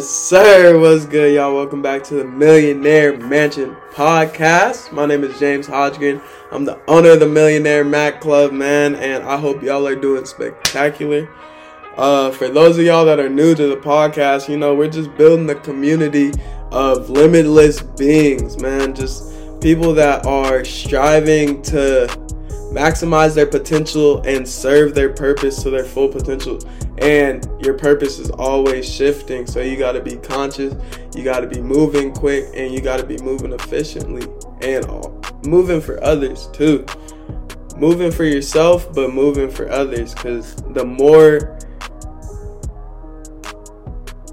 Yes, sir. What's good, y'all? Welcome back to the Millionaire Mansion podcast. My name is James Hodgkin. I'm the owner of the Millionaire Mac Club, man, and I hope y'all are doing spectacular. Uh, for those of y'all that are new to the podcast, you know, we're just building a community of limitless beings, man. Just people that are striving to maximize their potential and serve their purpose to their full potential. And your purpose is always shifting, so you got to be conscious, you got to be moving quick, and you got to be moving efficiently and moving for others too. Moving for yourself, but moving for others because the more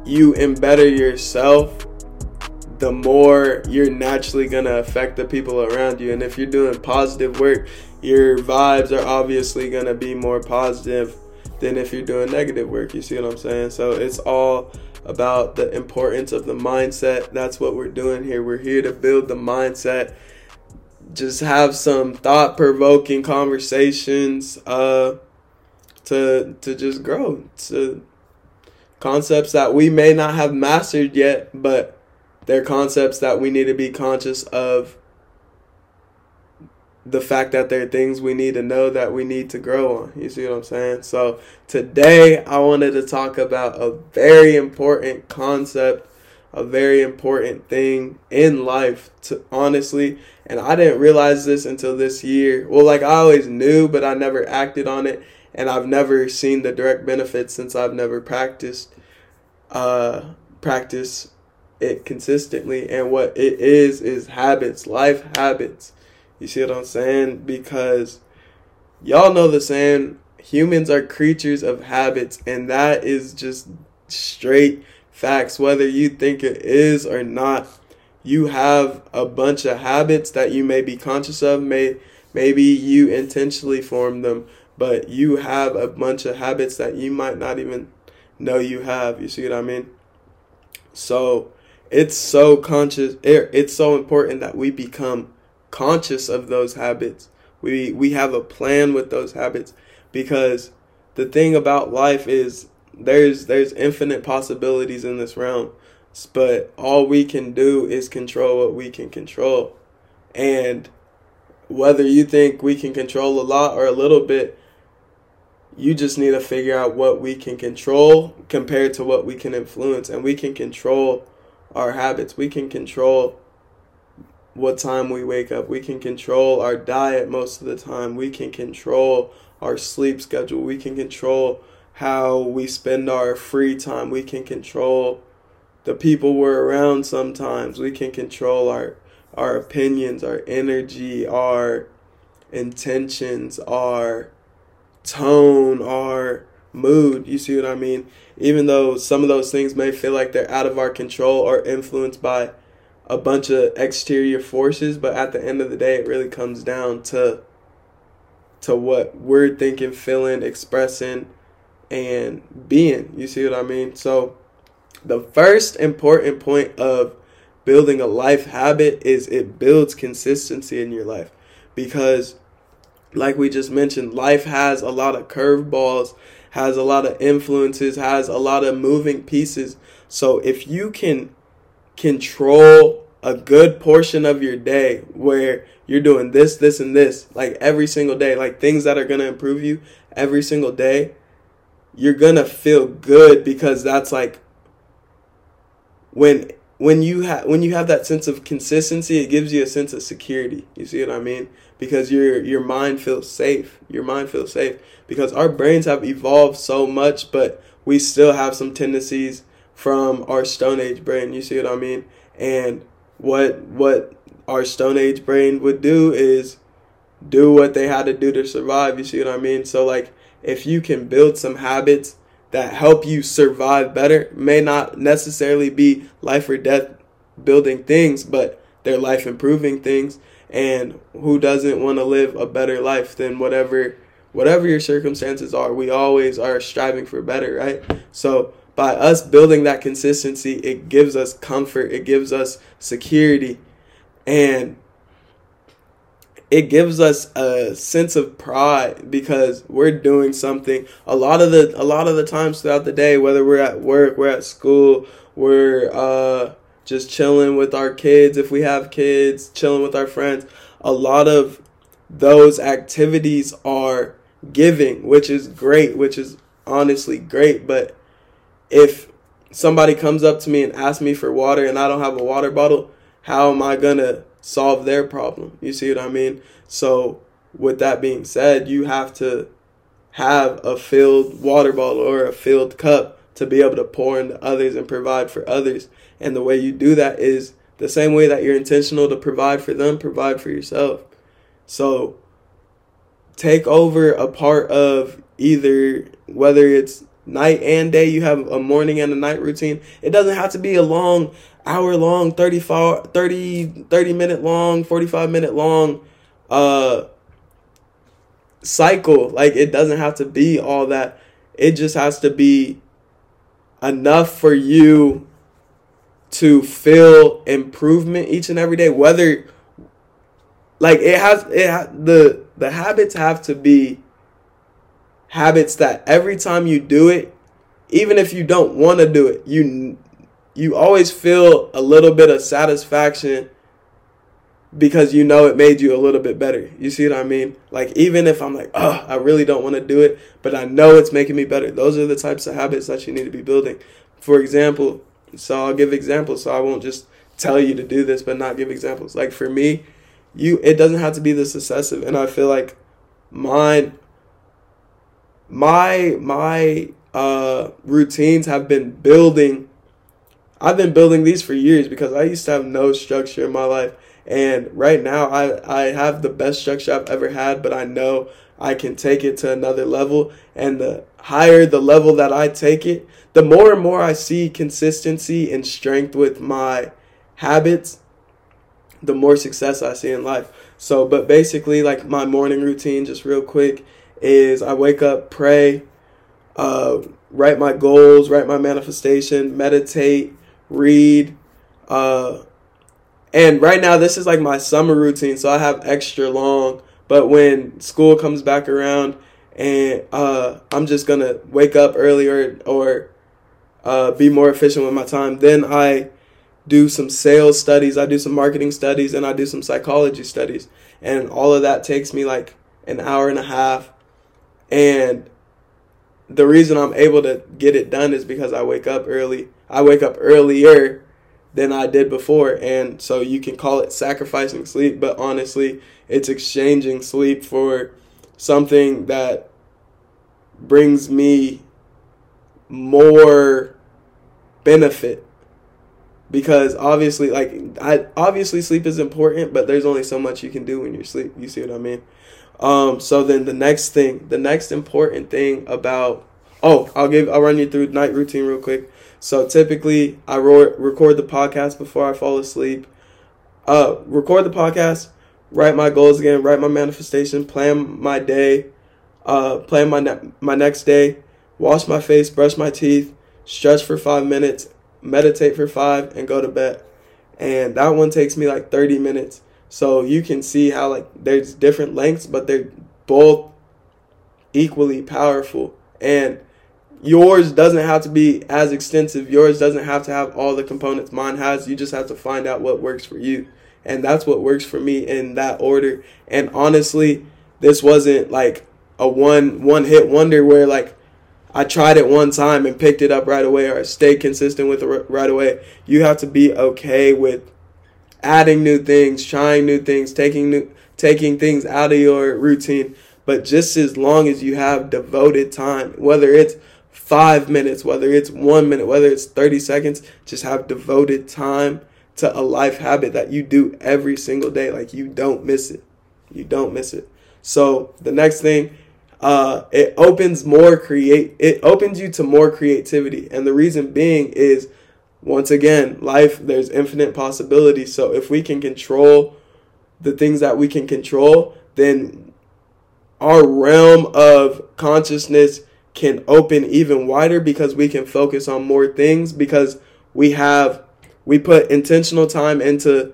you embetter yourself the more you're naturally going to affect the people around you. And if you're doing positive work, your vibes are obviously going to be more positive than if you're doing negative work. You see what I'm saying? So it's all about the importance of the mindset. That's what we're doing here. We're here to build the mindset. Just have some thought provoking conversations uh, to to just grow to concepts that we may not have mastered yet, but they're concepts that we need to be conscious of the fact that there are things we need to know that we need to grow on. You see what I'm saying? So today I wanted to talk about a very important concept, a very important thing in life to honestly, and I didn't realize this until this year. Well, like I always knew, but I never acted on it, and I've never seen the direct benefits since I've never practiced uh practice it consistently. And what it is, is habits, life habits. You see what I'm saying? Because y'all know the saying, humans are creatures of habits. And that is just straight facts. Whether you think it is or not, you have a bunch of habits that you may be conscious of. May, maybe you intentionally form them, but you have a bunch of habits that you might not even know you have. You see what I mean? So, it's so conscious it's so important that we become conscious of those habits. We we have a plan with those habits because the thing about life is there's there's infinite possibilities in this realm but all we can do is control what we can control. And whether you think we can control a lot or a little bit you just need to figure out what we can control compared to what we can influence. And we can control our habits. We can control what time we wake up. We can control our diet most of the time. We can control our sleep schedule. We can control how we spend our free time. We can control the people we're around sometimes. We can control our our opinions, our energy, our intentions, our tone, our mood. You see what I mean? Even though some of those things may feel like they're out of our control or influenced by a bunch of exterior forces, but at the end of the day, it really comes down to to what we're thinking, feeling, expressing, and being. You see what I mean? So, the first important point of building a life habit is it builds consistency in your life because like we just mentioned, life has a lot of curveballs has a lot of influences, has a lot of moving pieces. So if you can control a good portion of your day where you're doing this, this, and this, like every single day, like things that are going to improve you every single day, you're going to feel good because that's like when when you have when you have that sense of consistency, it gives you a sense of security. You see what I mean? Because your your mind feels safe. Your mind feels safe because our brains have evolved so much, but we still have some tendencies from our Stone Age brain. You see what I mean? And what what our Stone Age brain would do is do what they had to do to survive. You see what I mean? So like if you can build some habits that help you survive better may not necessarily be life or death building things, but they're life improving things. And who doesn't want to live a better life than whatever whatever your circumstances are? We always are striving for better, right? So by us building that consistency, it gives us comfort, it gives us security, and it gives us a sense of pride because we're doing something. A lot of the a lot of the times throughout the day whether we're at work we're at school we're uh, just chilling with our kids if we have kids chilling with our friends a lot of those activities are giving which is great which is honestly great but if somebody comes up to me and asks me for water and I don't have a water bottle how am I gonna solve their problem. You see what I mean? So, with that being said, you have to have a filled water bottle or a filled cup to be able to pour into others and provide for others. And the way you do that is the same way that you're intentional to provide for them, provide for yourself. So, take over a part of either whether it's night and day you have a morning and a night routine. It doesn't have to be a long hour long 35 30 30 minute long 45 minute long uh cycle. Like it doesn't have to be all that. It just has to be enough for you to feel improvement each and every day. Whether like it has it ha- the the habits have to be habits that every time you do it even if you don't want to do it you you always feel a little bit of satisfaction because you know it made you a little bit better. You see what I mean? Like even if I'm like, oh, I really don't want to do it, but I know it's making me better. Those are the types of habits that you need to be building. For example, so I'll give examples. So I won't just tell you to do this, but not give examples. Like for me, you it doesn't have to be this excessive, and I feel like mine, my my uh, routines have been building I've been building these for years because I used to have no structure in my life. And right now, I, I have the best structure I've ever had, but I know I can take it to another level. And the higher the level that I take it, the more and more I see consistency and strength with my habits, the more success I see in life. So, but basically, like my morning routine, just real quick, is I wake up, pray, uh, write my goals, write my manifestation, meditate, read. Uh, and right now, this is like my summer routine, so I have extra long. But when school comes back around, and uh, I'm just gonna wake up earlier or uh, be more efficient with my time, then I do some sales studies, I do some marketing studies, and I do some psychology studies. And all of that takes me like an hour and a half. And the reason I'm able to get it done is because I wake up early I wake up earlier than I did before. And so you can call it sacrificing sleep, but honestly, it's exchanging sleep for something that brings me more benefit. Because obviously like I obviously sleep is important but there's only so much you can do when you're sleep you see what I mean um so then the next thing the next important thing about oh I'll give I'll run you through night routine real quick so typically, I ro- record the podcast before I fall asleep. Uh, record the podcast, write my goals again, write my manifestation, plan my day, uh, plan my ne- my next day, wash my face, brush my teeth, stretch for five minutes, meditate for five, and go to bed. And that one takes me like 30 minutes. So you can see how like there's different lengths, but they're both equally powerful. And yours doesn't have to be as extensive. Yours doesn't have to have all the components mine has. You just have to find out what works for you. And that's what works for me in that order. And honestly, this wasn't like a one one hit wonder where like I tried it one time and picked it up right away or stayed consistent with it right away. You have to be okay with adding new things, trying new things, taking new taking things out of your routine. But just as long as you have devoted time, whether it's five minutes, whether it's one minute, whether it's 30 seconds, just have devoted time to a life habit that you do every single day. Like you don't miss it. You don't miss it. So the next thing, uh, it opens more create. It opens you to more creativity, and the reason being is, once again, life. There's infinite possibilities. So if we can control the things that we can control, then our realm of consciousness can open even wider because we can focus on more things because we have we put intentional time into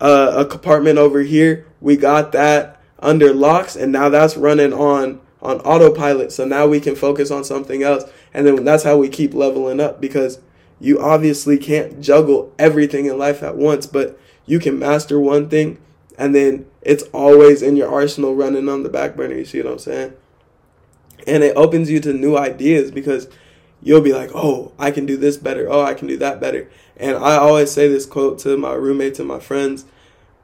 a compartment over here we got that under locks and now that's running on on autopilot so now we can focus on something else and then that's how we keep leveling up because you obviously can't juggle everything in life at once but you can master one thing and then it's always in your arsenal running on the back burner you see what i'm saying? And it opens you to new ideas because you'll be like oh i can do this better. Oh i can do that better. And i always say this quote to my roommates and my friends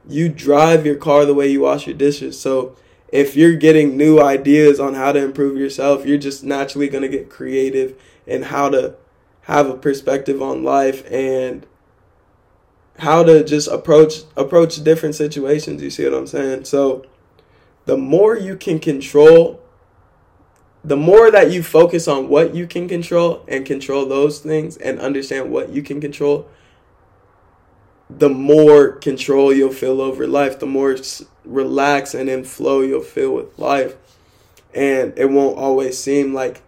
you drive your car the way you wash your dishes. So if you're getting new ideas on how to improve yourself you're just naturally going to get creative in how to have a perspective on life and how to just approach approach different situations you see what i'm saying? So the more you can control the more that you focus on what you can control and control those things and understand what you can control the more control you'll feel over life the more relaxed and in flow you'll feel with life. And it won't always seem like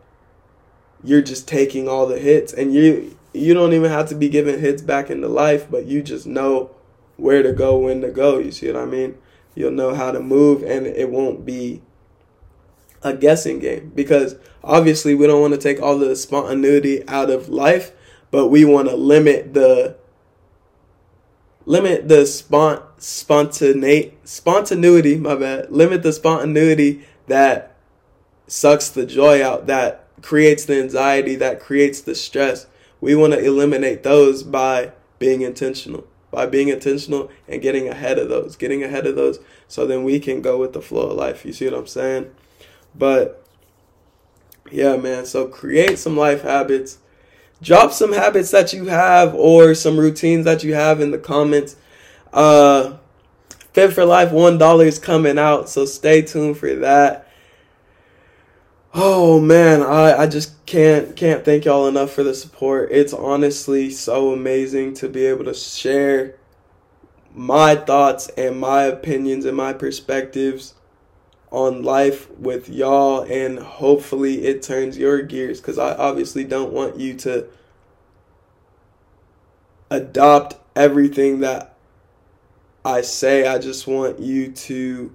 you're just taking all the hits and you you don't even have to be giving hits back into life, but you just know where to go, when to go. You see what I mean? You'll know how to move, and it won't be a guessing game because obviously we don't want to take all the spontaneity out of life, but we want to limit the limit the spont spontaneity spontaneity. My bad. Limit the spontaneity that sucks the joy out, that creates the anxiety, that creates the stress. We want to eliminate those by being intentional by being intentional and getting ahead of those getting ahead of those so then we can go with the flow of life. You see what i'm saying? But yeah man so create some life habits. Drop some habits that you have or some routines that you have in the comments. Uh fit for life one dollar is coming out so stay tuned for that Oh man, I, I just can't can't thank y'all enough for the support. It's honestly so amazing to be able to share my thoughts and my opinions and my perspectives on life with y'all and hopefully it turns your gears cuz I obviously don't want you to adopt everything that I say. I just want you to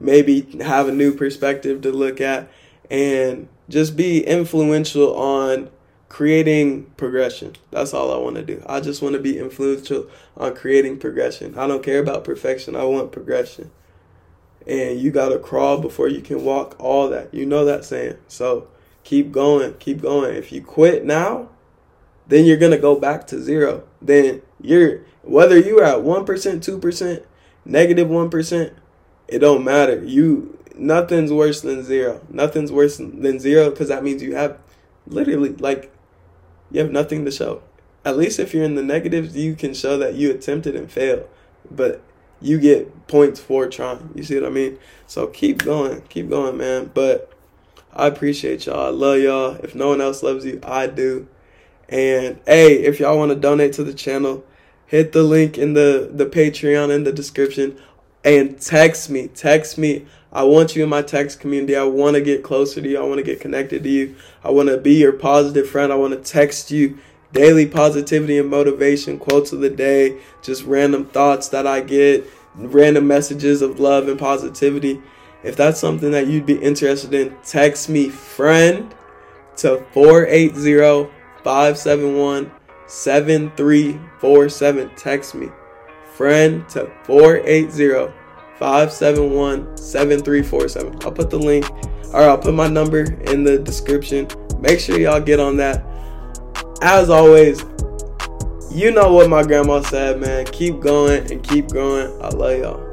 maybe have a new perspective to look at and just be influential on creating progression. That's all I want to do. I just want to be influential on creating progression. I don't care about perfection. I want progression. And you got to crawl before you can walk, all that. You know that saying. So keep going, keep going. If you quit now, then you're going to go back to zero. Then you're, whether you're at 1%, 2%, negative 1, it don't matter. You nothing's worse than zero. Nothing's worse than zero because that means you have literally like you have nothing to show. At least if you're in the negatives, you can show that you attempted and failed, but you get points for trying. You see what I mean? So keep going, keep going, man. But I appreciate y'all. I love y'all. If no one else loves you, I do. And hey, if y'all want to donate to the channel, hit the link in the the Patreon in the description and text me. Text me. I want you in my text community. I want to get closer to you. I want to get connected to you. I want to be your positive friend. I want to text you daily positivity and motivation, quotes of the day, just random thoughts that I get, random messages of love and positivity. If that's something that you'd be interested in, text me friend to 480 571 7347. Text me friend to 480 571 7347. I'll put the link or I'll put my number in the description. Make sure y'all get on that. As always, you know what my grandma said, man. Keep going and keep growing. I love y'all.